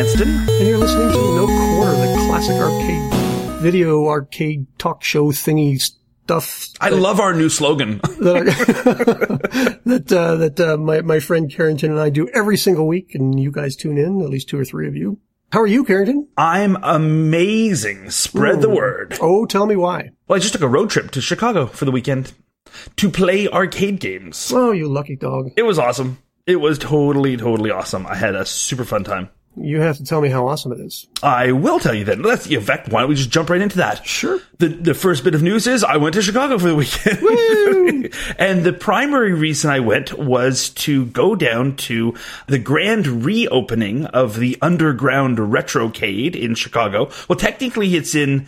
Anston. And you're listening to No Quarter, the classic arcade video arcade talk show thingy stuff. I love our new slogan. that that, uh, that uh, my my friend Carrington and I do every single week, and you guys tune in, at least two or three of you. How are you, Carrington? I'm amazing. Spread the word. Oh, tell me why. Well, I just took a road trip to Chicago for the weekend to play arcade games. Oh, you lucky dog. It was awesome. It was totally, totally awesome. I had a super fun time. You have to tell me how awesome it is. I will tell you then. Let's, in fact, why don't we just jump right into that? Sure. The, the first bit of news is I went to Chicago for the weekend. and the primary reason I went was to go down to the grand reopening of the underground retrocade in Chicago. Well, technically it's in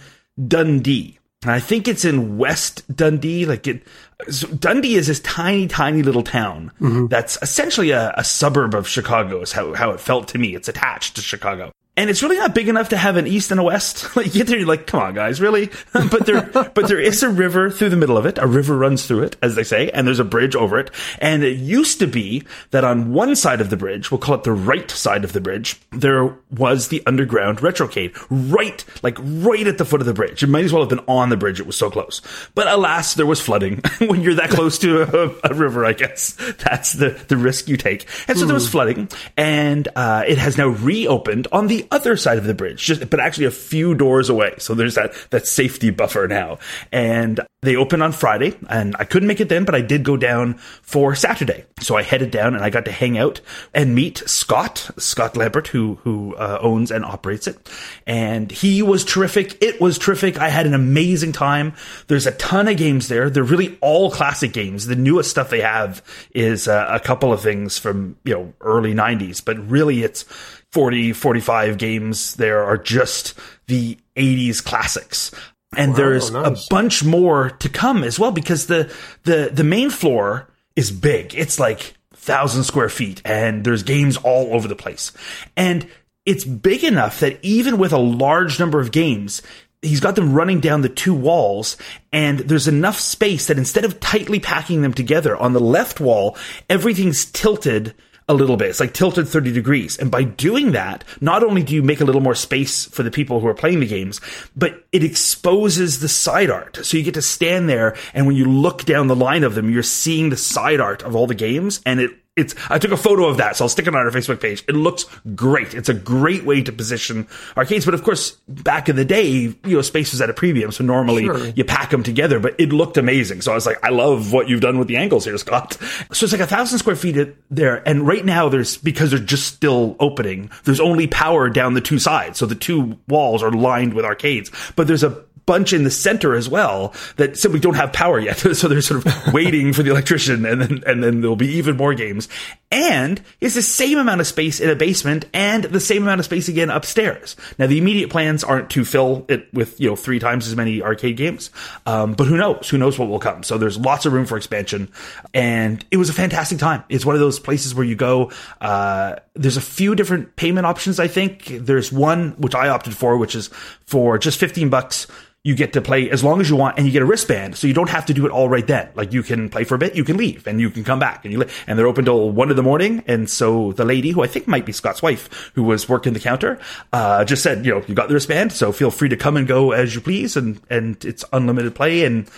Dundee. And I think it's in West Dundee. Like it, so Dundee is this tiny, tiny little town mm-hmm. that's essentially a, a suburb of Chicago. Is how how it felt to me. It's attached to Chicago, and it's really not big enough to have an east and a west. Like you get there, you're like, come on, guys, really? but there, but there is a river through the middle of it. A river runs through it, as they say, and there's a bridge over it. And it used to be that on one side of the bridge, we'll call it the right side of the bridge, there was the underground retrocade, right, like right at the foot of the bridge. It might as well have been on the bridge. It was so close. But alas, there was flooding. when you're that close to a, a river, I guess that's the the risk you take. And so there was flooding, and uh, it has now reopened on the other side of the bridge, just but actually a few doors away. So there's that that safety buffer now, and they open on Friday, and I couldn't make it then, but I did go down for Saturday. So I headed down, and I got to hang out and meet Scott Scott Lambert, who who uh, owns and operates it, and he was terrific. It was terrific. I had an amazing time. There's a ton of games there. They're really all classic games. The newest stuff they have is uh, a couple of things from you know early 90s, but really it's 40, 45 games there are just the 80s classics. And Wow, there's nice. a bunch more to come as well because the the the main floor is big. It's like thousand square feet, and there's games all over the place. And it's big enough that even with a large number of games, he's got them running down the two walls, and there's enough space that instead of tightly packing them together on the left wall, everything's tilted a little bit. It's like tilted 30 degrees. And by doing that, not only do you make a little more space for the people who are playing the games, but it exposes the side art. So you get to stand there and when you look down the line of them, you're seeing the side art of all the games and it it's I took a photo of that, so I'll stick it on our Facebook page. It looks great. It's a great way to position arcades. But of course, back in the day, you know, space was at a premium, so normally Sure. you pack them together. But it looked amazing, so I was like, I love what you've done with the angles here, Scott. So it's like a thousand square feet there, and right now there's because they're just still opening. There's only power down the two sides, so the two walls are lined with arcades. But there's a bunch in the center as well that simply don't have power yet. so they're sort of waiting for the electrician and then, and then there'll be even more games. And it's the same amount of space in a basement and the same amount of space again upstairs. Now the immediate plans aren't to fill it with, you know, three times as many arcade games. Um, but who knows? Who knows what will come? So there's lots of room for expansion and it was a fantastic time. It's one of those places where you go, uh, there's a few different payment options, I think. There's one, which I opted for, which is for just 15 bucks you get to play as long as you want and you get a wristband so you don't have to do it all right then. Like you can play for a bit you can leave and you can come back and you li- and they're open till one in the morning and so the lady who i think might be scott's wife who was working the counter uh, just said you know you got the wristband so feel free to come and go as you please and and it's unlimited play and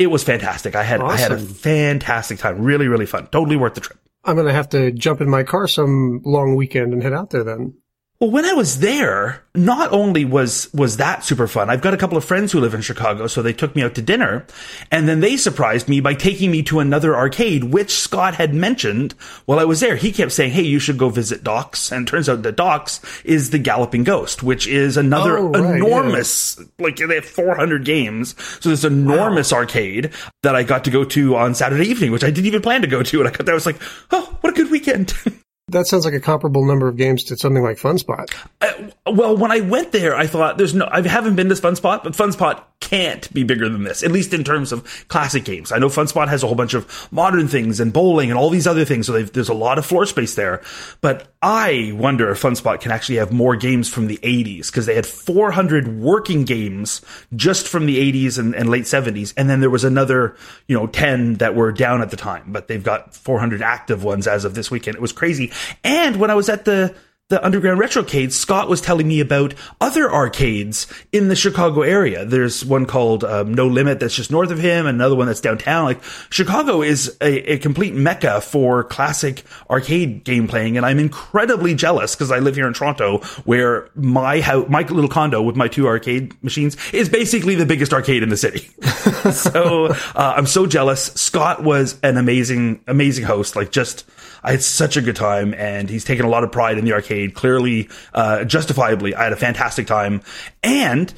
it was fantastic. I had i had a fantastic time. Really really fun. Totally worth the trip. I'm going to have to jump in my car some long weekend and head out there then. Well, when I was there, not only was was that super fun. I've got a couple of friends who live in Chicago, so they took me out to dinner, and then they surprised me by taking me to another arcade, which Scott had mentioned while I was there. He kept saying, "Hey, you should go visit Doc's," and it turns out that Doc's is the Galloping Ghost, which is another Oh, right, enormous, like they have 400 games, so this enormous arcade that I got to go to on Saturday evening, which I didn't even plan to go to, and I got there, I was like, "Oh, what a good weekend." That sounds like a comparable number of games to something like FunSpot. Uh, well, when I went there, I thought there's no. I haven't been to Fun Spot, but Fun Spot can't be bigger than this, at least in terms of classic games. I know Fun Spot has a whole bunch of modern things and bowling and all these other things, so there's a lot of floor space there. But I wonder if Fun Spot can actually have more games from the 80s because they had 400 working games just from the 80s and, and late 70s, and then there was another, you know, 10 that were down at the time. But they've got 400 active ones as of this weekend. It was crazy. And when I was at the the Underground Retrocade, Scott was telling me about other arcades in the Chicago area. There's one called um, No Limit that's just north of him, another one that's downtown. Like Chicago is a, a complete mecca for classic arcade game playing, and I'm incredibly jealous because I live here in Toronto, where my house, my little condo with my two arcade machines is basically the biggest arcade in the city. so uh, I'm so jealous. Scott was an amazing, amazing host. Like just I had such a good time, and he's taken a lot of pride in the arcade. Clearly, uh, justifiably, I had a fantastic time, and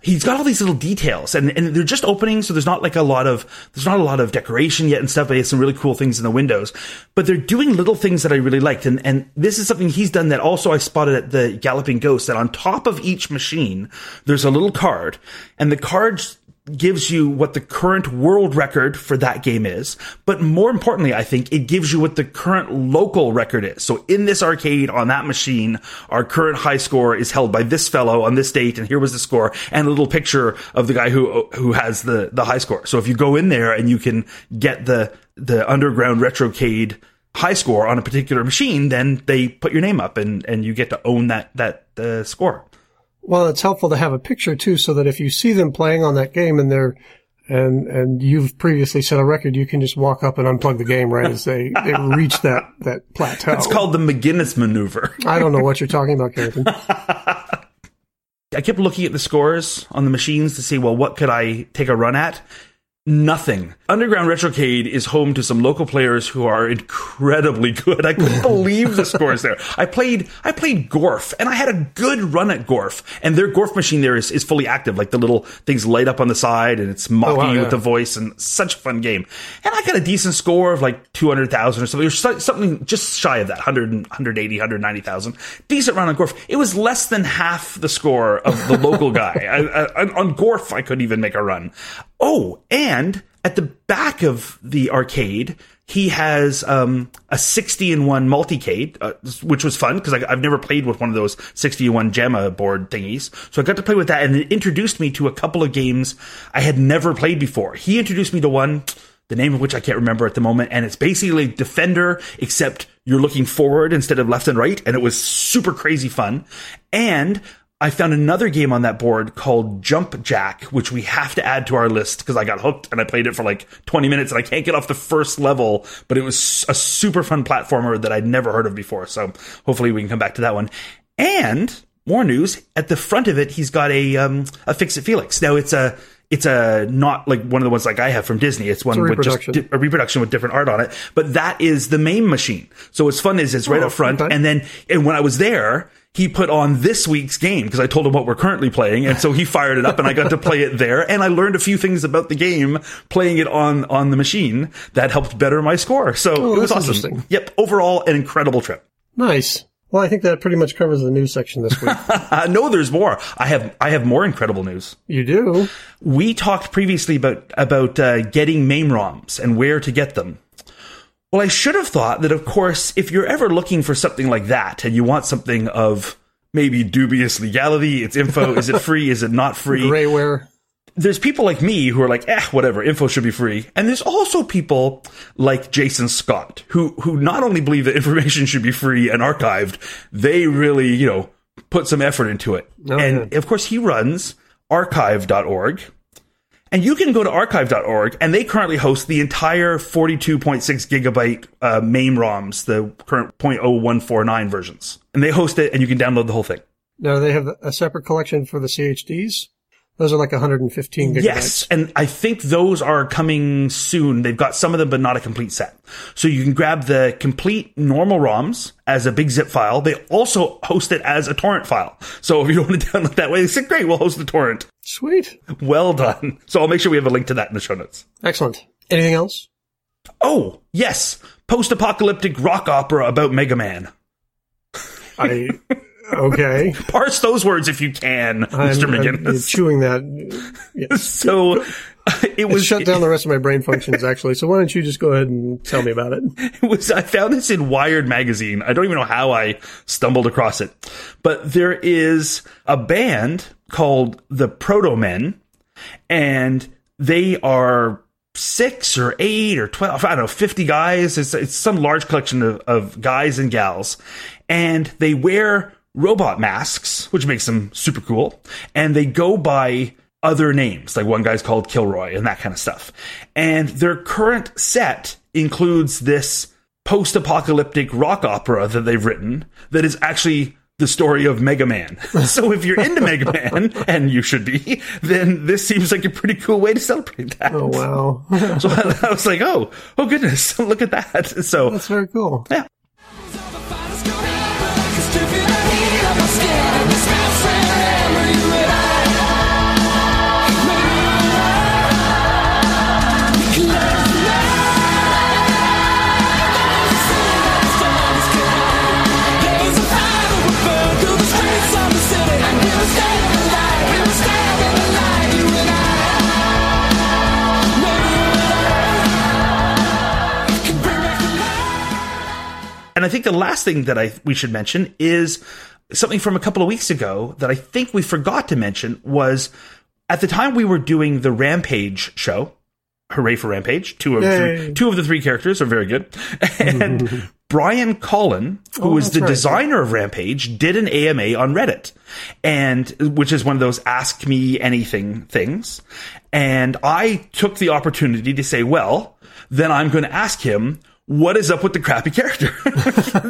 he's got all these little details and, and they're just opening so there's not like a lot of there's not a lot of decoration yet and stuff but he has some really cool things in the windows. But they're doing little things that i really liked. And and this is something he's done that also i spotted at the galloping ghost that on top of each machine there's a little card. And the cards gives you what the current world record for that game is. But more importantly, I think it gives you what the current local record is. So in this arcade on that machine, our current high score is held by this fellow on this date. And here was the score and a little picture of the guy who, who has the, the high score. So if you go in there and you can get the, the underground retrocade high score on a particular machine, then they put your name up and, and you get to own that, that, uh, score. Well, it's helpful to have a picture too, so that if you see them playing on that game and they're and and you've previously set a record, you can just walk up and unplug the game right as they, they reach that that plateau. It's called the McGinnis maneuver. I don't know what you're talking about, Carrington. I kept looking at the scores on the machines to see, well, what could I take a run at? Nothing. Underground Retrocade is home to some local players who are incredibly good. I couldn't believe the scores there. I played I played Gorf and I had a good run at Gorf. And their Gorf machine there is, is fully active. Like the little things light up on the side and it's mocking oh, wow, you yeah. with the voice and such a fun game. And I got a decent score of like 200,000 or something. Or something just shy of that. 100, 180, 190,000. Decent run on Gorf. It was less than half the score of the local guy. I, I, on Gorf, I couldn't even make a run. Oh, and at the back of the arcade, he has um, a 60 in 1 multicade, uh, which was fun because I've never played with one of those 60 in 1 JAMMA board thingies. So I got to play with that and it introduced me to a couple of games I had never played before. He introduced me to one, the name of which I can't remember at the moment, and it's basically Defender, except you're looking forward instead of left and right, and it was super crazy fun. And I found another game on that board called Jump Jack, which we have to add to our list because I got hooked and I played it for like 20 minutes and I can't get off the first level, but it was a super fun platformer that I'd never heard of before. So hopefully we can come back to that one. And more news at the front of it, he's got a, um, a Fix It Felix. Now it's a, it's a not like one of the ones like I have from Disney. It's one it's with just di- a reproduction with different art on it. But that is the main machine. So what's fun is it's right oh, up front. Okay. And then, and when I was there, he put on this week's game because I told him what we're currently playing, and so he fired it up, and I got to play it there, and I learned a few things about the game playing it on on the machine that helped better my score. So oh, it was awesome. Yep, overall an incredible trip. Nice. Well, I think that pretty much covers the news section this week. no, there's more. I have I have more incredible news. You do. We talked previously about about uh, getting MAME ROMs and where to get them. Well, I should have thought that, of course, if you're ever looking for something like that and you want something of maybe dubious legality, it's info, is it free, is it not free? Grayware. There's people like me who are like, eh, whatever, info should be free. And there's also people like Jason Scott who, who not only believe that information should be free and archived, they really, you know, put some effort into it. Oh, and of course, he runs archive.org, and you can go to archive.org and they currently host the entire 42.6 gigabyte uh, MAME ROMs, the current 0.0149 versions. And they host it and you can download the whole thing. Now they have a separate collection for the CHDs. Those are like 115 gigabytes. Yes, and I think those are coming soon. They've got some of them, but not a complete set. So you can grab the complete normal ROMs as a big zip file. They also host it as a torrent file. So if you want to download that way, they said, great, we'll host the torrent. Sweet. Well done. So I'll make sure we have a link to that in the show notes. Excellent. Anything else? Oh, yes. Post-apocalyptic rock opera about Mega Man. I Okay. Parse those words if you can, I'm, Mr. McGinnis. I'm chewing that. Yes. So it was it shut down the rest of my brain functions actually. So why don't you just go ahead and tell me about it? It was I found this in Wired magazine. I don't even know how I stumbled across it. But there is a band called the Protomen and they are six or eight or 12, I don't know, 50 guys. It's, it's some large collection of, of guys and gals and they wear robot masks, which makes them super cool, and they go by other names. Like one guy's called Kilroy and that kind of stuff. And their current set includes this post apocalyptic rock opera that they've written that is actually the story of Mega Man. so if you're into Mega Man, and you should be, then this seems like a pretty cool way to celebrate that. Oh wow! so I was like, oh, oh goodness, look at that. So that's very cool. Yeah. And I think the last thing that I we should mention is something from a couple of weeks ago that I think we forgot to mention was at the time we were doing the Rampage show. Hooray for Rampage! Two of three, two of the three characters are very good, and Brian Colin, who Oh, was the right. designer of Rampage, did an AMA on Reddit, and which is one of those ask me anything things. And I took the opportunity to say, well, then I'm going to ask him what is up with the crappy character.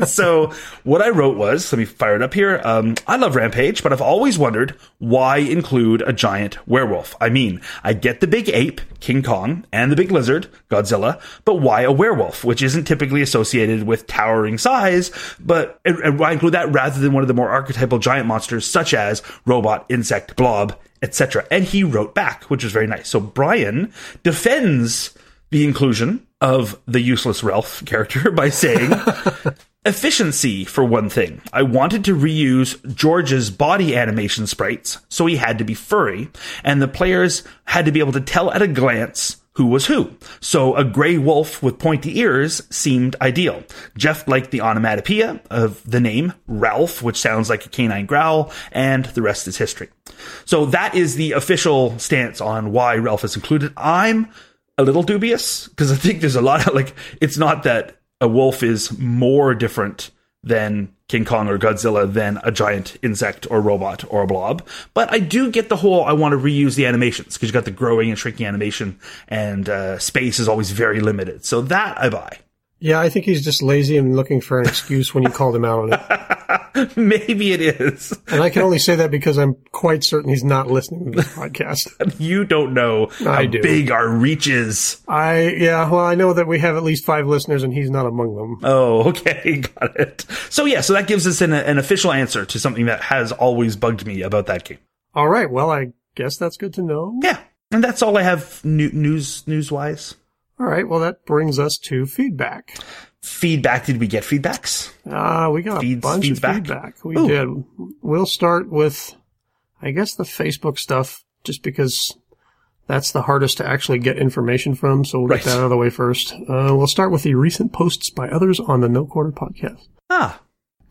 so what I wrote was, let me fire it up here. Um, I love Rampage, but I've always wondered why include a giant werewolf. I mean, I get the big ape, King Kong, and the big lizard, Godzilla, but why a werewolf, which isn't typically associated with towering size, but and, why include that rather than one of the more archetypal giant monsters such as robot, insect, blob, etc. And he wrote back, which was very nice. So Brian defends the inclusion of the useless Ralph character by saying efficiency for one thing. I wanted to reuse George's body animation sprites, so he had to be furry, and the players had to be able to tell at a glance who was who. So a gray wolf with pointy ears seemed ideal. Jeff liked the onomatopoeia of the name Ralph, which sounds like a canine growl, and the rest is history. So that is the official stance on why Ralph is included. I'm a little dubious because I think there's a lot of like, it's not that a wolf is more different than King Kong or Godzilla than a giant insect or robot or a blob. But I do get the whole I want to reuse the animations because you got the growing and shrinking animation and uh, space is always very limited. So that I buy. Yeah, I think he's just lazy and looking for an excuse when you called him out on it. Maybe it is. And I can only say that because I'm quite certain he's not listening to this podcast. You don't know how I do. big our reach is. I, yeah, well, I know that we have at least five listeners and he's not among them. Oh, okay, got it. So yeah, so that gives us an, an official answer to something that has always bugged me about that game. All right. Well, I guess that's good to know. Yeah, and that's all I have new, news news wise. All right. Well, that brings us to feedback. Feedback? Did we get feedbacks? Ah, we got Feeds- a bunch feedback? of feedback. We Ooh. did. We'll start with, I guess, the Facebook stuff, just because that's the hardest to actually get information from. So we'll Right. get that out of the way first. Uh, we'll start with the recent posts by others on the No Quarter podcast. Ah,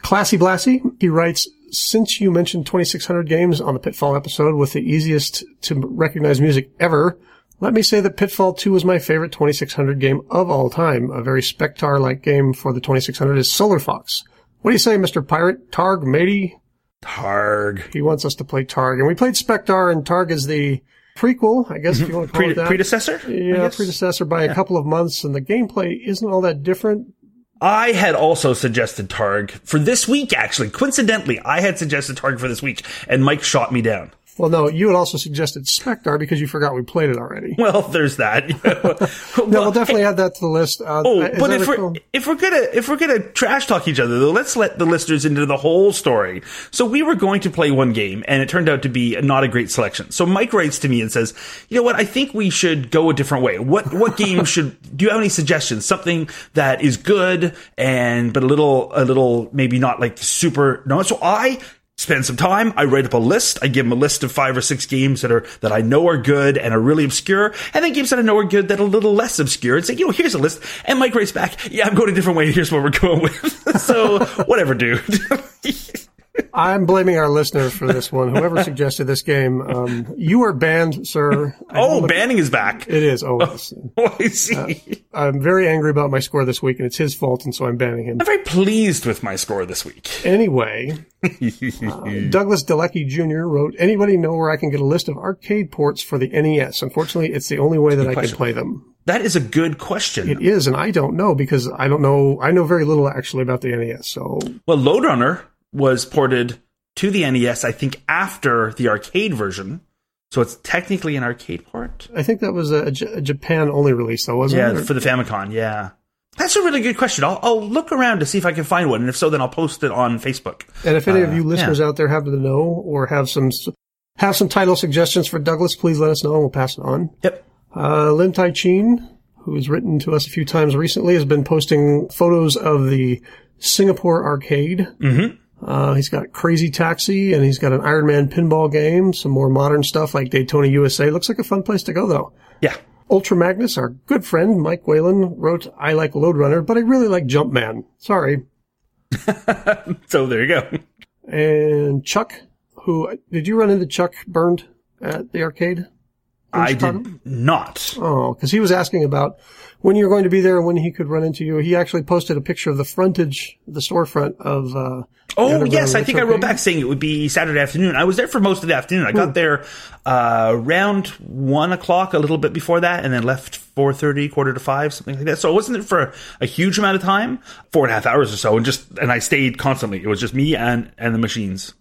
Classy Blassie, he writes, since you mentioned 2600 games on the Pitfall episode with the easiest to recognize music ever, let me say that Pitfall 2 was my favorite 2600 game of all time. A very Spectar-like game for the 2600 is Solar Fox. What do you say, Mr. Pirate? Targ, matey? Targ. He wants us to play Targ. And we played Spectar, and Targ is the prequel, I guess, if mm-hmm. you want to call Pre- it that. predecessor? Yeah, predecessor by a couple of months, and the gameplay isn't all that different. I had also suggested Targ for this week, actually. Coincidentally, I had suggested Targ for this week, and Mike shot me down. Well, no, you had also suggested Spectar because you forgot we played it already. Well, there's that. No, we'll definitely add that to the list. Uh, Oh, but if we're if we're gonna if we're gonna trash talk each other though, let's let the listeners into the whole story. So we were going to play one game, and it turned out to be not a great selection. So Mike writes to me and says, "You know what? I think we should go a different way. What what game should? Do you have any suggestions? Something that is good and but a little a little maybe not like super no." So I spend some time. I write up a list. I give him a list of five or six games that are that I know are good and are really obscure, and then games that I know are good that are a little less obscure. And say, you know, here's a list. And Mike writes back, yeah, I'm going a different way. Here's what we're going with. so whatever, dude. I'm blaming our listeners for this one. Whoever suggested this game, um, you are banned, sir. I Oh, banning is back. It is. Oh, yes. Oh, I see. I'm very angry about my score this week, and it's his fault, and so I'm banning him. I'm very pleased with my score this week. Anyway, Douglas Delecki Jr. wrote, anybody know where I can get a list of arcade ports for the NES? Unfortunately, it's the only way that I can play them. that is a good question. It is, and I don't know because I don't know, I know very little actually about the NES, so Well, Lode Runner was ported to the NES, I think, after the arcade version. So it's technically an arcade port. I think that was a, J- a Japan only release though, wasn't Yeah, it? for the Famicom. Yeah. That's a really good question. I'll, I'll look around to see if I can find one, and if so, then I'll post it on Facebook. And if any of you Uh, listeners out there happen to know or have some have some title suggestions for Douglas, please let us know and we'll pass it on. Yep. Uh, Lin Tai Chin, who has written to us a few times recently, has been posting photos of the Singapore arcade. Mm-hmm. Uh, he's got Crazy Taxi and he's got an Iron Man pinball game, some more modern stuff like Daytona USA. Looks like a fun place to go though. Yeah. Ultra Magnus, our good friend Mike Whalen, wrote, I like Lode Runner, but I really like Jumpman. Sorry. So there you go. And Chuck, who, did you run into Chuck burned at the arcade? I Chicago? did not. Oh, because he was asking about when you're going to be there and when he could run into you. He actually posted a picture of the frontage, the storefront of. Uh, Oh yes, I think I wrote back saying it would be Saturday afternoon. I was there for most of the afternoon. I got there uh, around one o'clock, a little bit before that, and then left four thirty, quarter to five, something like that. So it wasn't there for a huge amount of time, four and a half hours or so, and just and I stayed constantly. It was just me and and the machines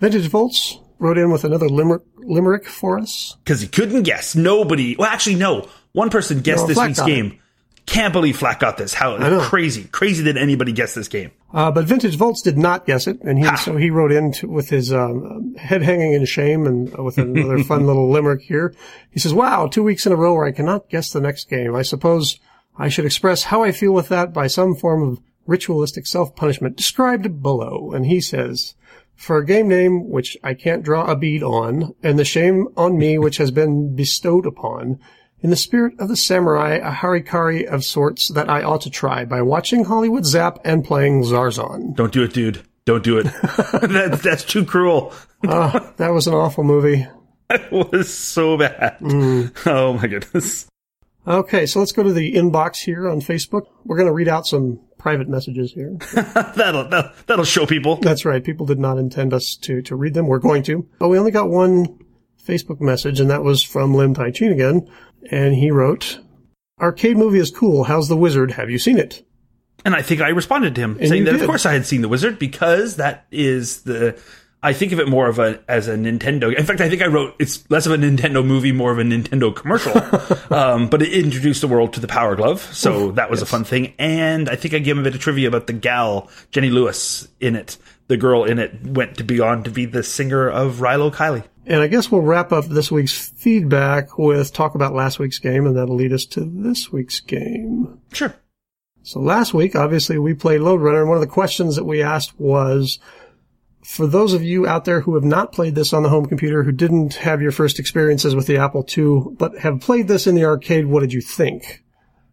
Vintage Volts wrote in with another limerick, limerick for us. because he couldn't guess. Nobody. Well, actually, no. One person guessed No, this Flack week's it. game. Can't believe Flack got this. How crazy, crazy that anybody guessed this game. Uh, but Vintage Volts did not guess it, and he, so he wrote in to, with his um, head hanging in shame and with another fun little limerick here. He says, "Wow, two weeks in a row where I cannot guess the next game. I suppose I should express how I feel with that by some form of ritualistic self-punishment described below." And he says, "For a game name which I can't draw a bead on, and the shame on me which has been bestowed upon." In the spirit of the samurai, a harikari of sorts that I ought to try by watching Hollywood Zap and playing Zarzan. Don't do it, dude. Don't do it. that, that's too cruel. Ah, that was an awful movie. It was so bad. Oh my goodness. Okay, so let's go to the inbox here on Facebook. We're going to read out some private messages here. that'll, that'll that'll show people. That's right. People did not intend us to, to read them. We're going to. But we only got one Facebook message, and that was from Lim Tai Chin again. And he wrote, Arcade movie is cool. How's the wizard? Have you seen it? And I think I responded to him you saying that did. of course I had seen the wizard because that is the I think of it more of a as a Nintendo. In fact, I think I wrote it's less of a Nintendo movie, more of a Nintendo commercial. um, but it introduced the world to the Power Glove, so that was a fun thing. And I think I gave him a bit of trivia about the gal Jenny Lewis in it. The girl in it went to be on to be the singer of Rilo Kiley. And I guess we'll wrap up this week's feedback with talk about last week's game, and that'll lead us to this week's game. Sure. So last week, obviously, we played Lode Runner, and one of the questions that we asked was, for those of you out there who have not played this on the home computer, who didn't have your first experiences with the Apple II, but have played this in the arcade, what did you think?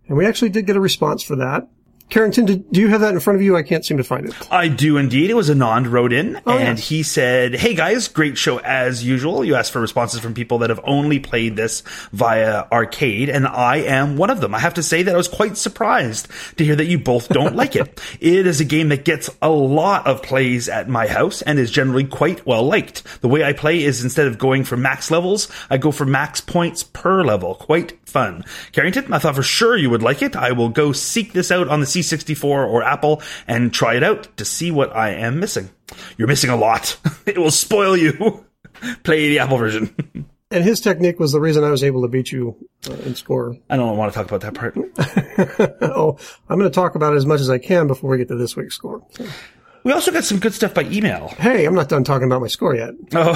And we actually did get a response for that. Carrington, did, do you have that in front of you? I can't seem to find it. I do indeed. It was Anand wrote in, oh, and Oh, yes. he said, "Hey guys, great show as usual. You asked for responses from people that have only played this via arcade, and I am one of them. I have to say that I was quite surprised to hear that you both don't like it. It is a game that gets a lot of plays at my house and is generally quite well liked. The way I play is instead of going for max levels, I go for max points per level. Quite fun. Carrington, I thought for sure you would like it. I will go seek this out on the C64 or Apple and try it out to see what I am missing. You're missing a lot. it will spoil you. Play the Apple version. And his technique was the reason I was able to beat you uh, in score. I don't want to talk about that part. oh, I'm going to talk about it as much as I can before we get to this week's score. So, We also got some good stuff by email. hey, I'm not done talking about my score yet. Oh,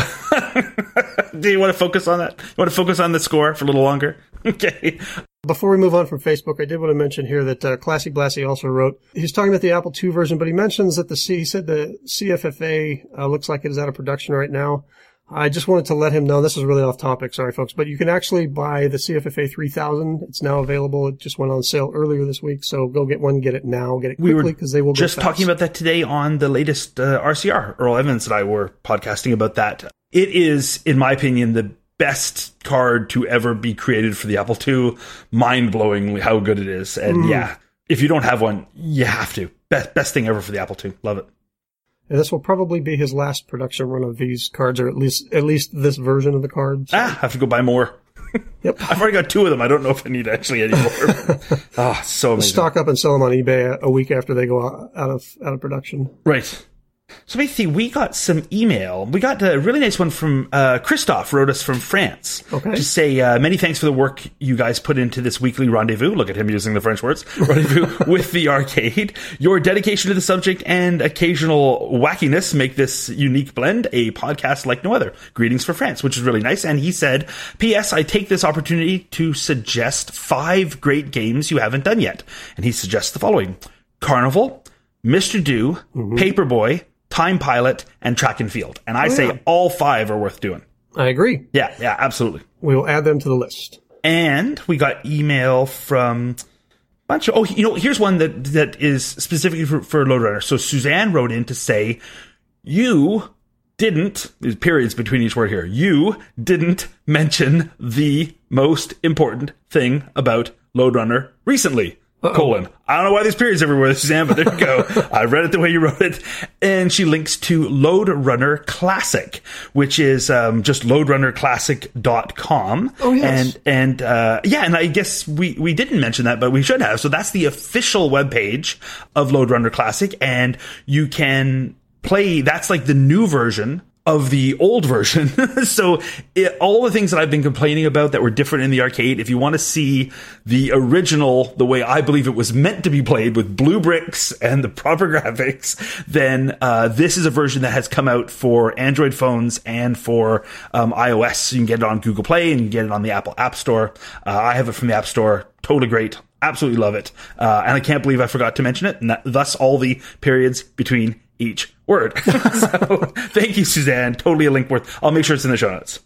do you want to focus on that? You want to focus on the score for a little longer? Okay. Before we move on from Facebook, I did want to mention here that uh, Classy Blassie also wrote. He's talking about the Apple II version, but he mentions that the C. He said the CFFA uh, looks like it is out of production right now. I just wanted to let him know, this is really off topic, sorry folks, but you can actually buy the CFFA 3000. It's now available. It just went on sale earlier this week, so go get one, get it now, get it quickly because they will just talking about that today on the latest uh, RCR. Earl Evans and I were podcasting about that. It is, in my opinion, the best card to ever be created for the Apple II. Mind blowingly how good it is. And Mm. yeah, if you don't have one, you have to. Best, best thing ever for the Apple II. Love it. And this will probably be his last production run of these cards, or at least, at least this version of the cards. Ah, I have to go buy more. Yep. I've already got two of them. I don't know if I need actually any more. Ah, so amazing. Stock up and sell them on eBay a, week after they go out of, out of production. Right. So basically, we got some email. We got a really nice one from uh, Christophe, wrote us from France. Okay. To say uh, many thanks for the work you guys put into this weekly rendezvous. Look at him using the French words. Rendezvous with the arcade. Your dedication to the subject and occasional wackiness make this unique blend a podcast like no other. Greetings for France, which is really nice. And he said, P.S. I take this opportunity to suggest five great games you haven't done yet. And he suggests the following. Carnival, Mr. Do, Paperboy, Time Pilot, and Track and Field. And I oh, say yeah. all five are worth doing. I agree. Yeah, yeah, absolutely. We will add them to the list. And we got email from a bunch of oh, you know, here's one that that is specifically for, for Lode Runner. So Suzanne wrote in to say, you didn't there's periods between each word here. You didn't mention the most important thing about Lode Runner recently. Colon. I don't know why there's periods everywhere, Suzanne, but there you go. I read it the way you wrote it. And she links to Lode Runner Classic, which is um, just loderunnerclassic.com. Oh, yes. And and uh, yeah, and I guess we, we didn't mention that, but we should have. So that's the official webpage of Lode Runner Classic, and you can play. That's like the new version of the old version. so it, all the things that I've been complaining about that were different in the arcade, if you want to see the original, the way I believe it was meant to be played with blue bricks and the proper graphics, then uh, this is a version that has come out for Android phones and for um, iOS. You can get it on Google Play and you can get it on the Apple App Store. Uh, I have it from the App Store. Totally great. Absolutely love it. Uh, and I can't believe I forgot to mention it. And that, thus all the periods between each word. so thank you, Suzanne. Totally a link worth. I'll make sure it's in the show notes.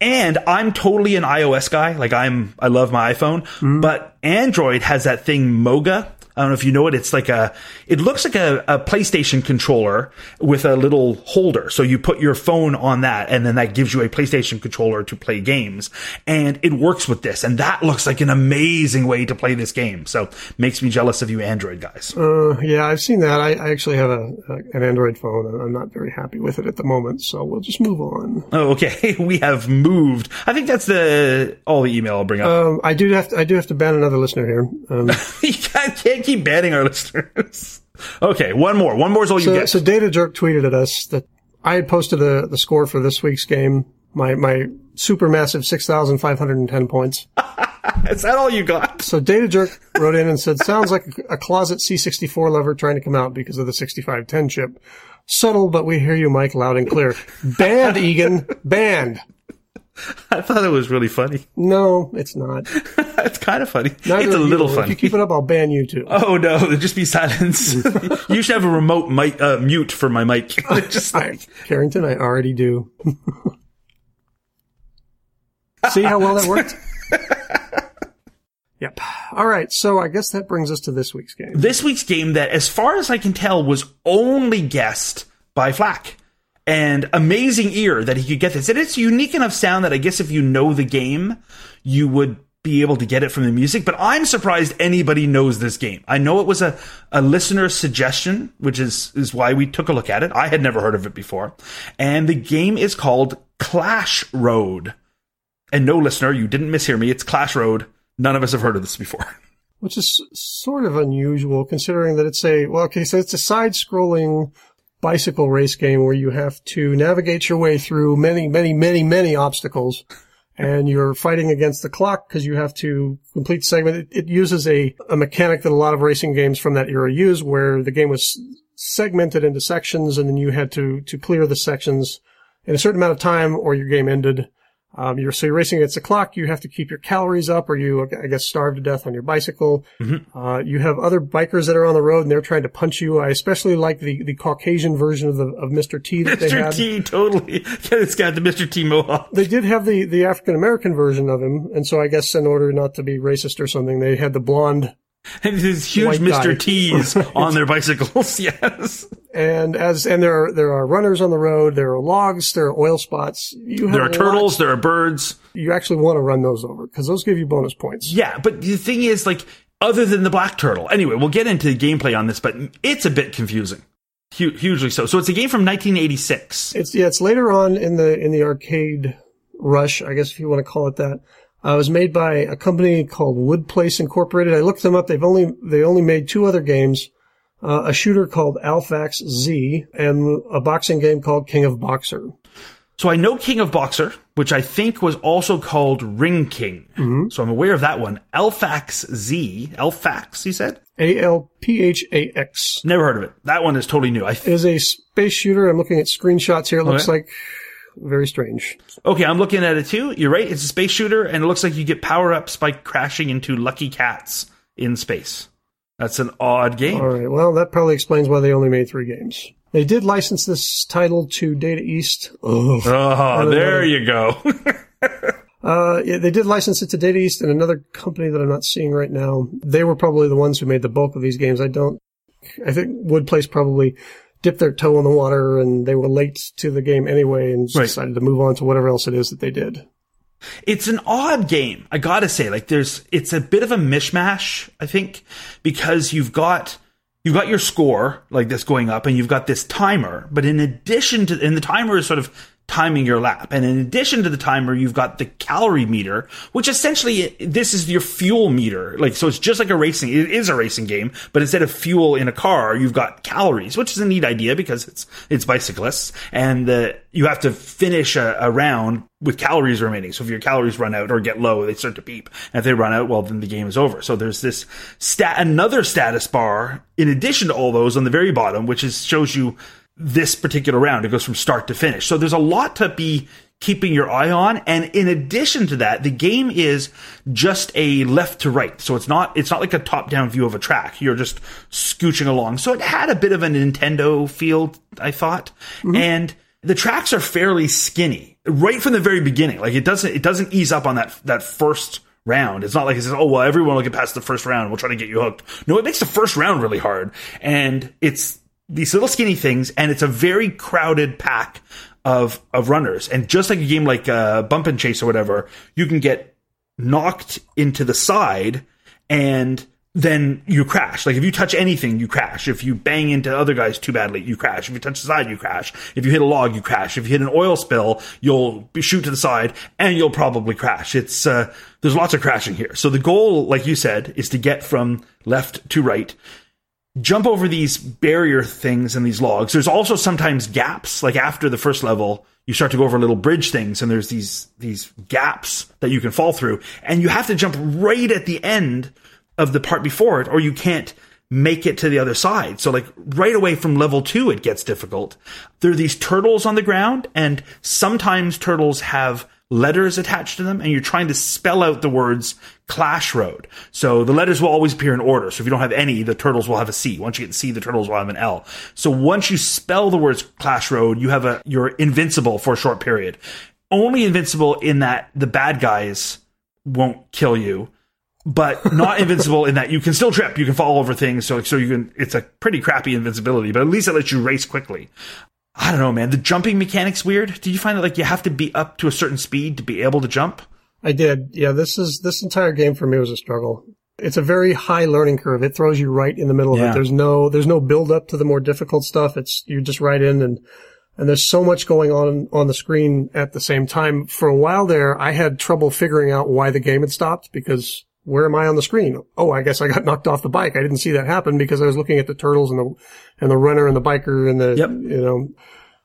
And I'm totally an iOS guy. Like I'm, I love my iPhone, mm. but Android has that thing Moga. I don't know if you know it. It's like a, it looks like a, a PlayStation controller with a little holder. So you put your phone on that and then that gives you a PlayStation controller to play games. And it works with this. And that looks like an amazing way to play this game. So makes me jealous of you Android guys. Uh, yeah, I've seen that. I, I actually have a, a an Android phone, and I'm not very happy with it at the moment. So we'll just move on. Oh, okay. We have moved. I think that's the all the email I'll bring up. Um, I do have to, I do have to ban another listener here. Um, you can't, can't keep banning our listeners. Okay, one more. One more is all you so, get. so Data Jerk tweeted at us that I had posted the the score for this week's game. My my super massive six thousand five hundred and ten points. is that all you got? So Data Jerk wrote in and said, "Sounds like a, a closet C64 lover trying to come out because of the 6510 chip." Subtle, but we hear you, Mike, loud and clear. Banned, Egan. Banned. I thought it was really funny. No, it's not. it's kind of funny. Neither it's a of you. little If you keep it up, I'll ban you too. Oh no, just be silence. you should have a remote mic, uh, mute for my mic. just like, Carrington, I already do. See how well that worked? yep. All right. So I guess that brings us to this week's game. this week's game that, as far as I can tell, was only guessed by Flack. And amazing ear that he could get this. And it's unique enough sound that I guess if you know the game, you would be able to get it from the music. But I'm surprised anybody knows this game. I know it was a, a listener suggestion, which is, is why we took a look at it. I had never heard of it before. And the game is called Clash Road. And no listener, you didn't mishear me. It's Clash Road. None of us have heard of this before. which is sort of unusual considering that it's a well okay so it's a side scrolling bicycle race game where you have to navigate your way through many many many many obstacles and you're fighting against the clock because you have to complete segment. It, it uses a, a mechanic that a lot of racing games from that era use where the game was segmented into sections and then you had to to clear the sections in a certain amount of time or your game ended Um, you're, so you're racing against the clock. You have to keep your calories up or you, I guess, starve to death on your bicycle. Mm-hmm. Uh, you have other bikers that are on the road and they're trying to punch you. I especially like the, the Caucasian version of the, of Mr. T that they had. Mr. T, totally. It's got the Mr. T mohawk. They did have the, the African American version of him. And so I guess in order not to be racist or something, they had the blonde And these huge guy. Mr. T's on their bicycles. Yes. and as and there are there are runners on the road. There are logs. There are oil spots. You have There are lot- turtles. There are birds. You actually want to run those over because those give you bonus points. Yeah, but the thing is, like, other than the black turtle. Anyway, we'll get into the gameplay on this, but it's a bit confusing. Hugely so. So it's a game from 1986. It's yeah. It's later on in the in the arcade rush, I guess if you want to call it that. Uh, it was made by a company called Woodplace Incorporated. I looked them up. They've only they only made two other games. Uh, a shooter called Alphax Z and a boxing game called King of Boxer. So I know King of Boxer, which I think was also called Ring King. So I'm aware of that one. Elfax Z. Elfax, he said? A L P H A X. Never heard of it. That one is totally new. I th- is a space shooter. I'm looking at screenshots here. It looks Okay. like very strange. okay, I'm looking at it too. You're right. It's a space shooter, and it looks like you get power ups by crashing into lucky cats in space. That's an odd game. All right. Well, that probably explains why they only made three games. They did license this title to Data East. Ugh. Oh, there you go. Uh, yeah, they did license it to Data East and another company that I'm not seeing right now. They were probably the ones who made the bulk of these games. I don't, I think Woodplace probably dipped their toe in the water and they were late to the game anyway and Right. decided to move on to whatever else it is that they did. it's an odd game. I gotta say, like there's, it's a bit of a mishmash, I think, because you've got, you've got your score like this going up and you've got this timer, but in addition to, and the timer is sort of timing your lap. And in addition to the timer, you've got the calorie meter, which essentially this is your fuel meter. Like, so it's just like a racing, it is a racing game, but instead of fuel in a car, you've got calories, which is a neat idea because it's, it's bicyclists and uh, you have to finish a, a round with calories remaining. So if your calories run out or get low, they start to beep. And if they run out, well, then the game is over. So there's this stat, another status bar in addition to all those on the very bottom, which is shows you this particular round. It goes from start to finish. So there's a lot to be keeping your eye on. And in addition to that, the game is just a left to right. So it's not, it's not like a top down view of a track. You're just scooching along. So it had a bit of a Nintendo feel, I thought. Mm-hmm. And the tracks are fairly skinny right from the very beginning. Like it doesn't, it doesn't ease up on that, that first round. It's not like it says, oh, well, everyone will get past the first round. We'll try to get you hooked. No, it makes the first round really hard. And it's these little skinny things, and it's a very crowded pack of, of runners. And just like a game like uh, Bump and Chase or whatever, you can get knocked into the side and then you crash. Like if you touch anything, you crash. If you bang into other guys too badly, you crash. If you touch the side, you crash. If you hit a log, you crash. If you hit an oil spill, you'll shoot to the side and you'll probably crash. It's, uh, there's lots of crashing here. So the goal, like you said, is to get from left to right jump over these barrier things and these logs. There's also sometimes gaps, like after the first level, you start to go over little bridge things and there's these, these gaps that you can fall through and you have to jump right at the end of the part before it or you can't make it to the other side. So like right away from level two, it gets difficult. There are these turtles on the ground and sometimes turtles have letters attached to them and you're trying to spell out the words Clash Road. So the letters will always appear in order. So if you don't have any, the turtles will have a C. Once you get C, the turtles will have an L. So once you spell the words Clash Road, you have a, you're invincible for a short period. Only invincible in that the bad guys won't kill you, but not invincible in that you can still trip. You can fall over things. So, so you can, it's a pretty crappy invincibility, but at least it lets you race quickly. I don't know, man. The jumping mechanic's weird. Did you find that like you have to be up to a certain speed to be able to jump? I did. Yeah, this is this entire game for me was a struggle. It's a very high learning curve. It throws you right in the middle of Yeah. it. There's no there's no build up to the more difficult stuff. It's you're just right in and and there's so much going on on the screen at the same time. For a while there, I had trouble figuring out why the game had stopped because where am I on the screen? Oh, I guess I got knocked off the bike. I didn't see that happen because I was looking at the turtles and the and the runner and the biker and the Yep. you know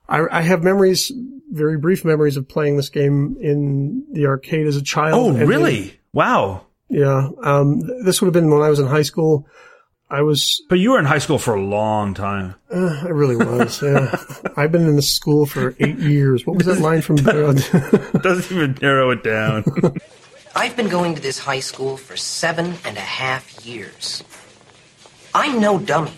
I, I have memories, very brief memories of playing this game in the arcade as a child. Oh, and really? Wow. yeah. Um, th- this would have been when I was in high school. I was. But you were in high school for a long time. Uh, I really was. Yeah, I've been in the school for eight years. What was that line from? Doesn't even narrow it down. I've been going to this high school for seven and a half years. I'm no dummy.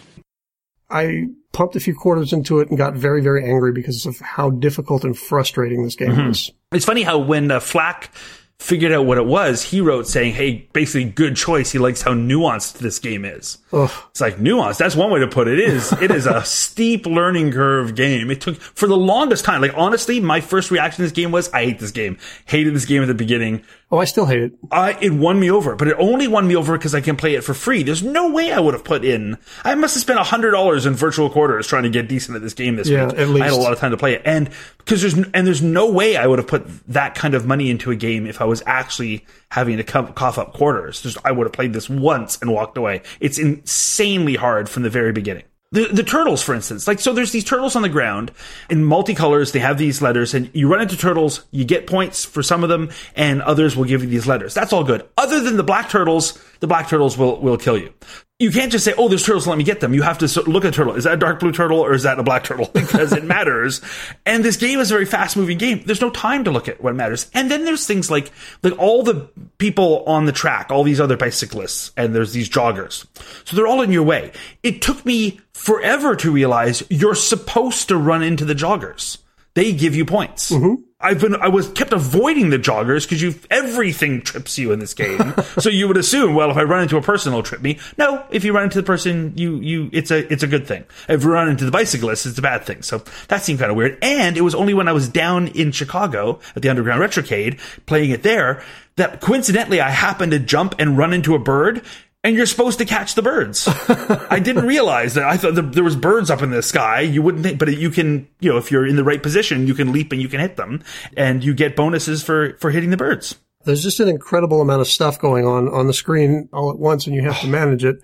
I pumped a few quarters into it and got very, very angry because of how difficult and frustrating this game mm-hmm. was. It's funny how when uh, Flack figured out what it was, he wrote saying, "Hey, basically, good choice. He likes how nuanced this game is." Ugh. It's like nuanced. That's one way to put it. It is it is a steep learning curve game. It took for the longest time. Like honestly, my first reaction to this game was, "I hate this game. Hated this game at the beginning." Oh, I still hate it. Uh, it won me over, but it only won me over because I can play it for free. There's no way I would have put in. I must have spent hundred dollars in virtual quarters trying to get decent at this game this yeah, week. At least. I had a lot of time to play it, and because there's and there's no way I would have put that kind of money into a game if I was actually having to cough up quarters. Just, I would have played this once and walked away. It's insanely hard from the very beginning. The, the turtles, for instance, like, so there's these turtles on the ground in multicolors. They have these letters and you run into turtles, you get points for some of them and others will give you these letters. That's all good. Other than the black turtles, the black turtles will, will kill you you can't just say, "Oh, there's turtles, let me get them." You have to look at turtle. Is that a dark blue turtle or is that a black turtle? Because it matters. and this game is a very fast-moving game. There's no time to look at what matters. And then there's things like like all the people on the track, all these other bicyclists, and there's these joggers. So they're all in your way. It took me forever to realize you're supposed to run into the joggers. They give you points. Mm-hmm. I've been I was kept avoiding the joggers because you everything trips you in this game. so you would assume, well, if I run into a person, it'll trip me. No, if you run into the person, you you it's a it's a good thing. If you run into the bicyclist, it's a bad thing. So that seemed kind of weird. And it was only when I was down in Chicago at the Underground Retrocade playing it there that coincidentally I happened to jump and run into a bird and you're supposed to catch the birds. I didn't realize that. I thought there was birds up in the sky. You wouldn't, think, but you can, you know, if you're in the right position, you can leap and you can hit them, and you get bonuses for for hitting the birds. There's just an incredible amount of stuff going on on the screen all at once, and you have to manage it.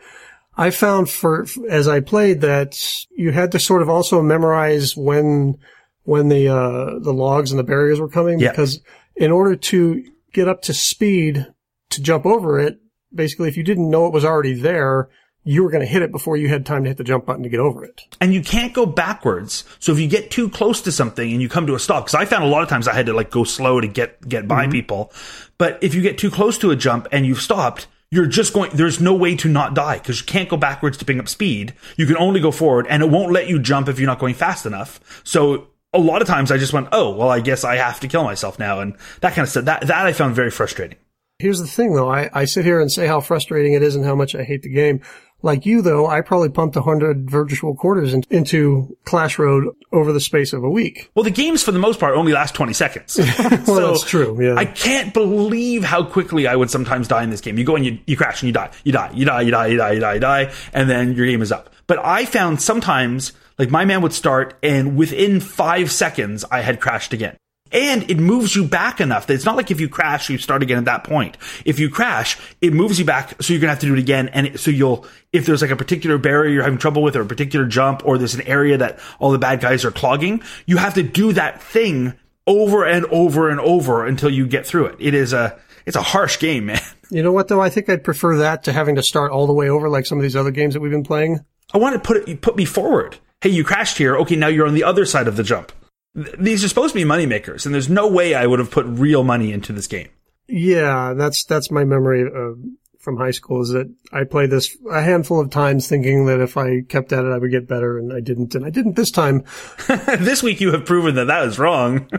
I found for as I played that you had to sort of also memorize when when the uh, the logs and the barriers were coming yeah. because in order to get up to speed to jump over it, basically if you didn't know it was already there, you were going to hit it before you had time to hit the jump button to get over it. And you can't go backwards. So if you get too close to something and you come to a stop, because I found a lot of times I had to like go slow to get get by mm-hmm. people. But if you get too close to a jump and you've stopped, you're just going. There's no way to not die because you can't go backwards to pick up speed. You can only go forward, and it won't let you jump if you're not going fast enough. So a lot of times I just went, oh well, I guess I have to kill myself now, and that kind of stuff. That that I found very frustrating. Here's the thing though, I, I sit here and say how frustrating it is and how much I hate the game. Like you though, I probably pumped a hundred virtual quarters in, into Clash Road over the space of a week. Well, the games for the most part only last 20 seconds. well, so that's true. Yeah. I can't believe how quickly I would sometimes die in this game. You go and you, you crash and you die. You die, you die, you die, you die, you die, you die, and then your game is up. But I found sometimes, like my man would start and within five seconds, I had crashed again. And it moves you back enough that it's not like if you crash, you start again at that point. If you crash, it moves you back, so you're gonna have to do it again. And it, so you'll, if there's like a particular barrier you're having trouble with, or a particular jump, or there's an area that all the bad guys are clogging, you have to do that thing over and over and over until you get through it. It is a, it's a harsh game, man. You know what though? I think I'd prefer that to having to start all the way over like some of these other games that we've been playing. I want to put it, put me forward. Hey, you crashed here. Okay, now you're on the other side of the jump these are supposed to be moneymakers, and there's no way I would have put real money into this game. Yeah, that's that's my memory of, from high school. Is that I played this a handful of times, thinking that if I kept at it, I would get better, and I didn't, and I didn't this time. this week, you have proven that that was wrong.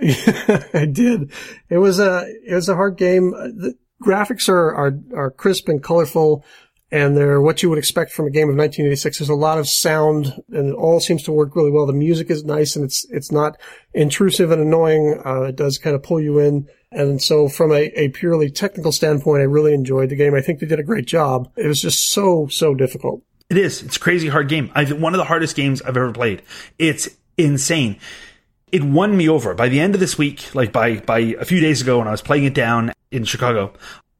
yeah, I did. It was a it was a hard game. The graphics are are are crisp and colorful and they're what you would expect from a game of 1986. There's a lot of sound, and it all seems to work really well. The music is nice, and it's it's not intrusive and annoying. Uh, it does kind of pull you in. And so, from a, a purely technical standpoint, I really enjoyed the game. I think they did a great job. It was just so so difficult. It is. It's a crazy hard game. I've one of the hardest games I've ever played. It's insane. It won me over by the end of this week. Like by by a few days ago, when I was playing it down in Chicago,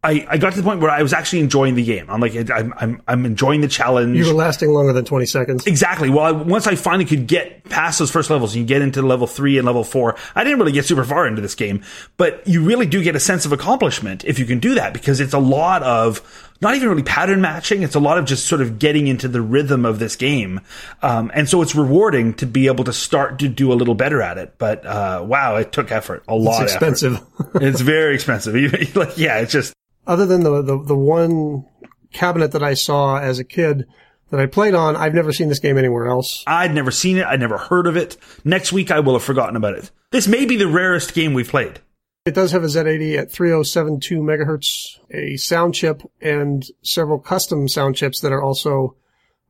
I, I got to the point where I was actually enjoying the game. I'm like, I'm, I'm, I'm enjoying the challenge. You were lasting longer than 20 seconds. Exactly. Well, I, once I finally could get past those first levels and you get into level three and level four, I didn't really get super far into this game, but you really do get a sense of accomplishment if you can do that because it's a lot of not even really pattern matching. It's a lot of just sort of getting into the rhythm of this game. Um, and so it's rewarding to be able to start to do a little better at it. But, uh, wow, it took effort, a lot It's expensive. it's very expensive. like, yeah, it's just, Other than the, the, the one cabinet that I saw as a kid that I played on, I've never seen this game anywhere else. I'd never seen it. I'd never heard of it. Next week, I will have forgotten about it. This may be the rarest game we've played. It does have a Z80 at 3072 megahertz, a sound chip, and several custom sound chips that are also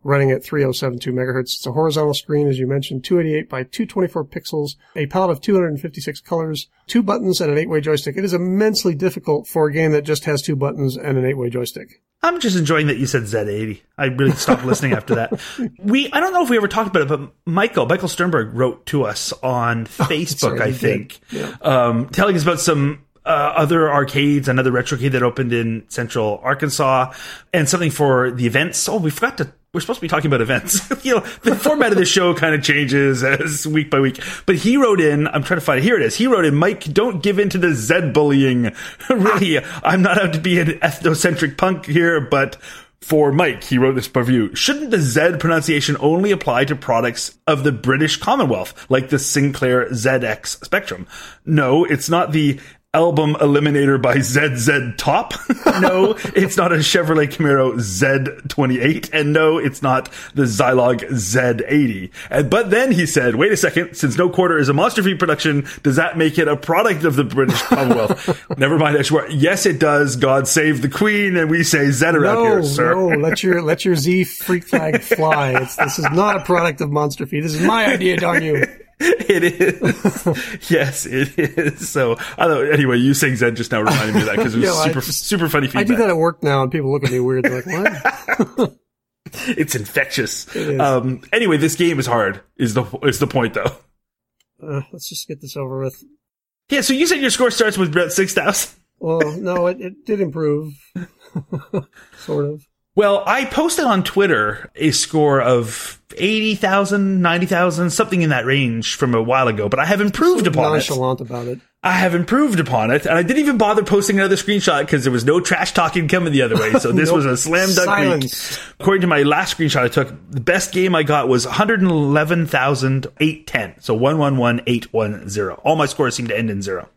running at 3072 megahertz. It's a horizontal screen, as you mentioned, 288 by 224 pixels, a palette of 256 colors, two buttons, and an eight-way joystick. It is immensely difficult for a game that just has two buttons and an eight-way joystick. I'm just enjoying that you said Z80. I really stopped listening after that. We, I don't know if we ever talked about it, but Michael, Michael Sternberg wrote to us on Facebook, right, I think. Yeah. um, telling us about some uh, other arcades, another retrocade that opened in central Arkansas, and something for the events. Oh, we forgot to. We're supposed to be talking about events. you know, the format of the show kind of changes as week by week. But he wrote in. I'm trying to find it. Here it is. He wrote in. Mike, don't give in to the Z bullying. really, I'm not out to be an ethnocentric punk here, but for Mike, he wrote this review. Shouldn't the Z pronunciation only apply to products of the British Commonwealth, like the Sinclair ZX Spectrum? No, it's not the album Eliminator by ZZ Top. no, it's not a Chevrolet Camaro Z28. And no, it's not the Zilog Z80. And, but then he said, wait a second, since no quarter is a monster feet production, does that make it a product of the British Commonwealth? Never mind, I swear. Yes, it does. God save the Queen. And we say Z around No, here, sir. no, let your let your Z freak flag fly. It's, this is not a product of Monster Feet. This is my idea, darn you. It is. yes, it is. So, I don't, anyway, you saying Zed just now reminded me of that because it was super, just- super funny I do that at work now, and people look at me weird. They're like, "What?" It's infectious. is. Um, anyway, this game is hard. Is the is the point though? Uh, let's just get this over with. Yeah. So you said your score starts with about six thousand. Well, no, it, it did improve, sort of. Well, I posted on Twitter a score of 80,000, 90,000, something in that range from a while ago, but I have improved upon it. Nonchalant about it. I have improved upon it, and I didn't even bother posting another screenshot because there was no trash talking coming the other way. So this Nope. was a slam dunk Silence. week. According to my last screenshot I took, the best game I got was 111,810. So 111810. All my scores seem to end in zero.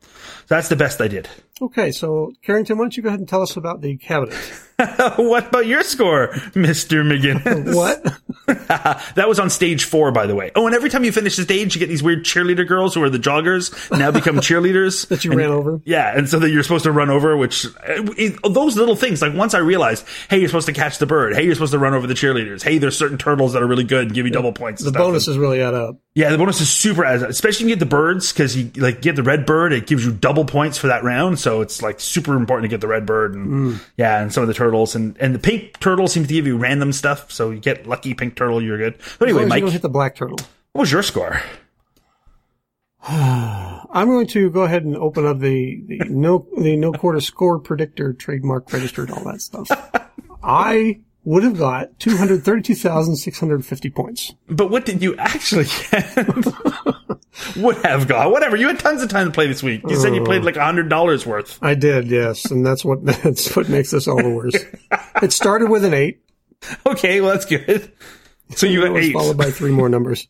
So that's the best I did. Okay, so Carrington, why don't you go ahead and tell us about the cabinet? what about your score, Mr. McGinnis? What? that was on stage four, by the way. Oh, and every time you finish the stage, you get these weird cheerleader girls who are the joggers now become cheerleaders. That you And- ran over? Yeah, and so that you're supposed to run over, which eh, it, those little things. Like once I realized, hey, you're supposed to catch the bird. Hey, you're supposed to run over the cheerleaders. Hey, there's certain turtles that are really good and give you double points. The bonuses really add up. Yeah, the bonus is super, especially when you get the birds because you like get the red bird. It gives you double points for that round, so it's like super important to get the red bird and Mm. yeah, and some of the turtles and and the pink turtle seems to give you random stuff. So you get lucky pink turtle, you're good. But anyway, as you Mike, don't hit the black turtle. what was your score? I'm going to go ahead and open up the, the no the no quarter score predictor, trademark registered, all that stuff. I would have got two hundred thirty two thousand six hundred fifty points. But what did you actually get? Would have got whatever. You had tons of time to play this week. You said you played like a hundred dollars worth. I did, yes, and that's what that's what makes this all the worse. it started with an eight. Okay, well that's good. So you eight. followed by three more numbers.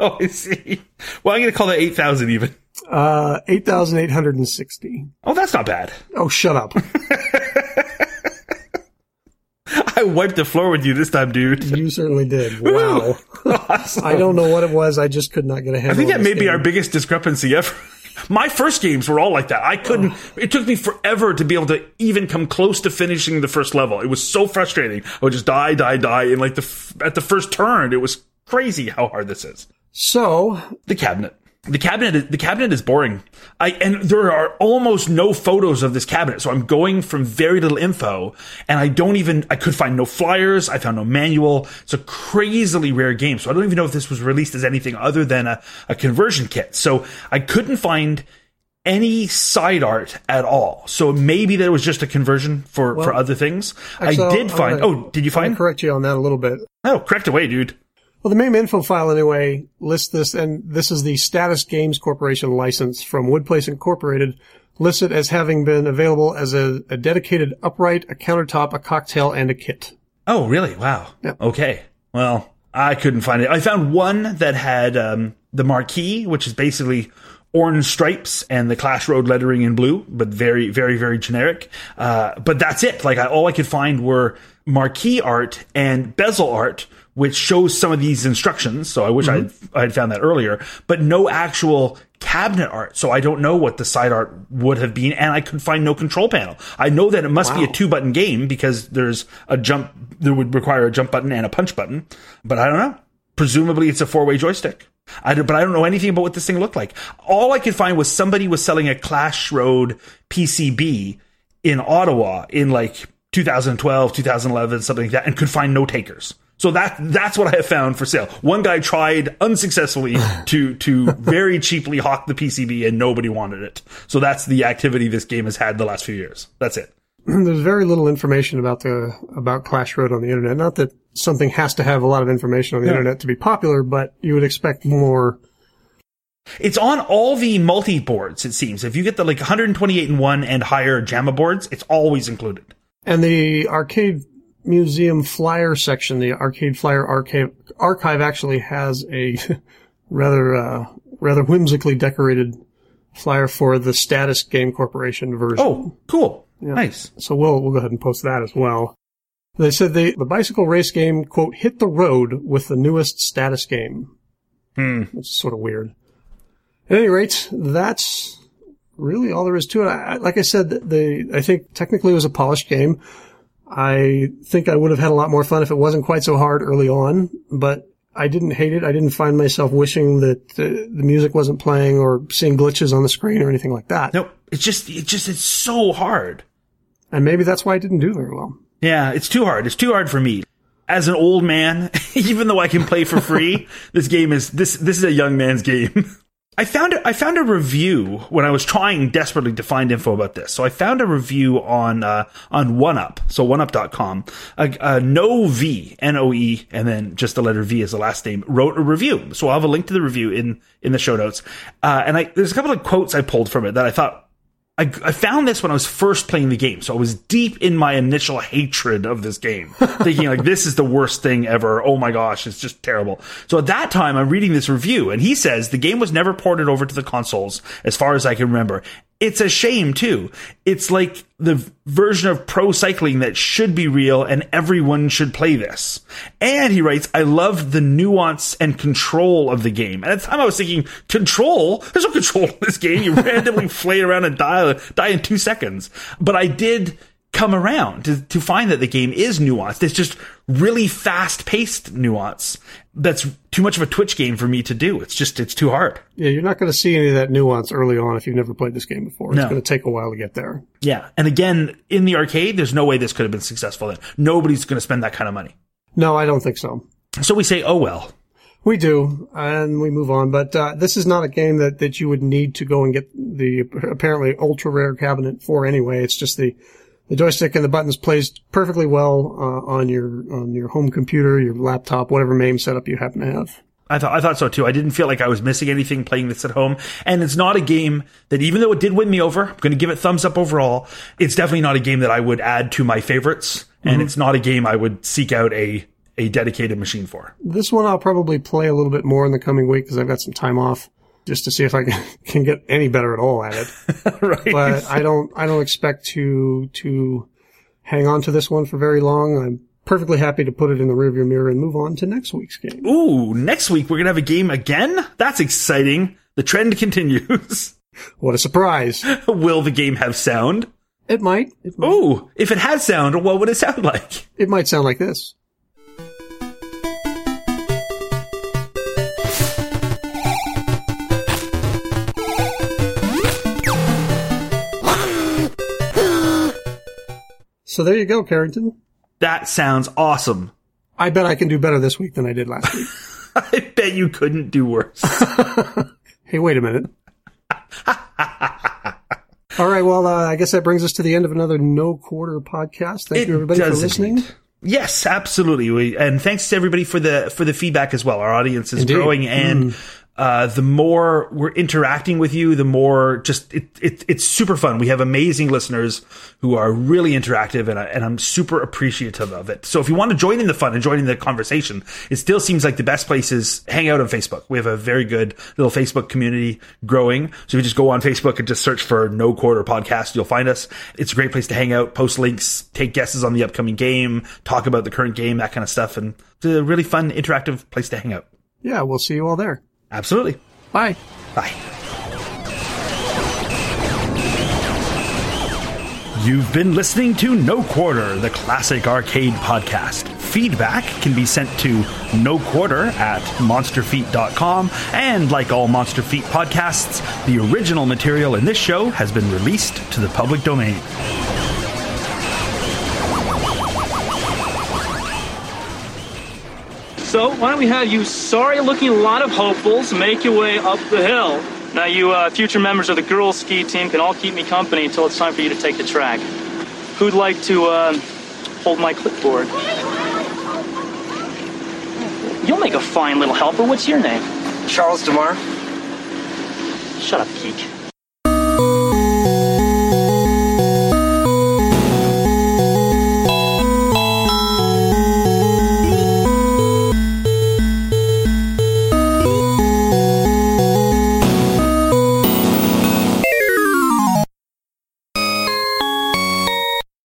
Oh, I see. Well, I'm gonna call that eight thousand even. Uh, eight thousand eight hundred and sixty. Oh, that's not bad. Oh, shut up! I wiped the floor with you this time, dude. You certainly did. Wow. Awesome. I don't know what it was. I just could not get a handle. I think that may be our biggest discrepancy ever. My first games were all like that. I couldn't, oh. it took me forever to be able to even come close to finishing the first level. It was so frustrating. I would just die, die, die. And like the, at the first turn, it was crazy how hard this is. So The cabinet. The cabinet, is, the cabinet is boring. I, and there are almost no photos of this cabinet. So I'm going from very little info and I don't even, I could find no flyers. I found no manual. It's a crazily rare game. So I don't even know if this was released as anything other than a, a conversion kit. So I couldn't find any side art at all. So maybe there was just a conversion for, for other things. actually, I did I'm find, oh, did you I'll find? correct you on that a little bit. Oh, correct away, dude. Well, the MAME info file anyway lists this, and this is the Status Games Corporation license from Woodplace Incorporated, listed as having been available as a, a dedicated upright, a countertop, a cocktail, and a kit. Oh, really? Wow. Okay. Well, I couldn't find it. I found one that had um, the marquee, which is basically orange stripes and the Clash Road lettering in blue, but very, very, very generic. Uh, but that's it. Like I, all I could find were marquee art and bezel art, which shows some of these instructions. So I wish I'd, mm-hmm. I'd found that earlier, but no actual cabinet art. So I don't know what the side art would have been. And I could find no control panel. I know that it must be a two button game because there's a jump, there would require a jump button and a punch button, but I don't know. Presumably it's a four way joystick. I but I don't know anything about what this thing looked like. All I could find was somebody was selling a Clash Road PCB in Ottawa in like 2012, 2011, something like that, and could find no takers. So that that's what I have found for sale. One guy tried unsuccessfully to to very cheaply hawk the PCB, and nobody wanted it. So that's the activity this game has had the last few years. That's it. There's very little information about the about Clash Road on the internet. Not that something has to have a lot of information on the internet to be popular, but you would expect more. It's on all the multi boards. It seems if you get the like 128 and one and higher JAMMA boards, it's always included. And the arcade museum flyer section, the arcade flyer archive archive actually has a rather uh, rather whimsically decorated flyer for the Status Game Corporation version. Oh, cool, nice. So we'll we'll go ahead and post that as well. They said the the bicycle race game quote hit the road with the newest status game. Hmm. Which is sort of weird. At any rate, that's really all there is to it. I, I- like I said, the I think technically it was a polished game. I think I would have had a lot more fun if it wasn't quite so hard early on, but I didn't hate it. I didn't find myself wishing that uh, the music wasn't playing or seeing glitches on the screen or anything like that. Nope. It's just it just it's so hard. And maybe that's why I didn't do very well. Yeah, it's too hard. It's too hard for me. As an old man, even though I can play for free, this game is this this is a young man's game. I found I found a review when I was trying desperately to find info about this. So I found a review on uh, on 1UP, so 1UP.com. A, a No V N O E and then just the letter V as the last name wrote a review. So I'll have a link to the review in in the show notes. Uh, and I there's a couple of quotes I pulled from it that I thought I, I found this when I was first playing the game, so I was deep in my initial hatred of this game, thinking like this is the worst thing ever. Oh my gosh, it's just terrible. So at that time, I'm reading this review, and he says the game was never ported over to the consoles, as far as I can remember. It's a shame too. It's like the version of pro cycling that should be real, and everyone should play this. And he writes, I loved the nuance and control of the game. And at the time, I was thinking, control? There's no control in this game. You randomly flay around and die, die in two seconds. But I did come around to, to find that the game is nuanced. It's just really fast paced nuance. That's too much of a Twitch game for me to do. It's just, it's too hard. Yeah, you're not going to see any of that nuance early on if you've never played this game before. It's No. going to take a while to get there. Yeah. And again, in the arcade, there's no way this could have been successful then. Nobody's going to spend that kind of money. No, I don't think so. So we say, oh well. We do, and we move on. But uh, this is not a game that, that you would need to go and get the apparently ultra rare cabinet for anyway. It's just the the joystick and the buttons plays perfectly well uh, on your on your home computer, your laptop, whatever MAME setup you happen to have. I thought I thought so too. I didn't feel like I was missing anything playing this at home. And it's not a game that even though it did win me over, I'm going to give it thumbs up overall. It's definitely not a game that I would add to my favorites, and it's not a game I would seek out a a dedicated machine for. This one I'll probably play a little bit more in the coming week because I've got some time off just to see if I can, get any better at all at it. right. but I don't I don't expect to to hang on to this one for very long. I'm perfectly happy to put it in the rearview mirror and move on to next week's game. Ooh, next week we're going to have a game again? That's exciting. The trend continues. What a surprise! Will the game have sound? It might it might, Ooh, if it had sound, what would it sound like? it might sound like this. So there you go, Carrington. That sounds awesome. I bet I can do better this week than I did last week. I bet you couldn't do worse. Hey, wait a minute. All right. Well, uh, I guess that brings us to the end of another No Quarter podcast. Thank It you, everybody, for listening. Yes, absolutely. We, and thanks to everybody for the for the feedback as well. Our audience is Indeed. growing, and uh, the more we're interacting with you, the more just it, it it's super fun. We have amazing listeners who are really interactive, and I, and I'm super appreciative of it. So if you want to join in the fun and join in the conversation, it still seems like the best place is hang out on Facebook. We have a very good little Facebook community growing. So if you just go on Facebook and just search for No Quarter Podcast, you'll find us. It's a great place to hang out, post links, take guesses on the upcoming game, talk about the current game, that kind of stuff, and it's a really fun, interactive place to hang out. Yeah, we'll see you all there. Absolutely. Bye. Bye. You've been listening to No Quarter, the classic arcade podcast. Feedback can be sent to no quarter at monsterfeet.com. And like all Monster Feet podcasts, the original material in this show has been released to the public domain. So, why don't we have you sorry looking lot of hopefuls make your way up the hill? Now, you uh, future members of the girls' ski team can all keep me company until it's time for you to take the track. Who'd like to uh, hold my clipboard? You'll make a fine little helper. What's your name? Charles DeMar? Shut up, geek.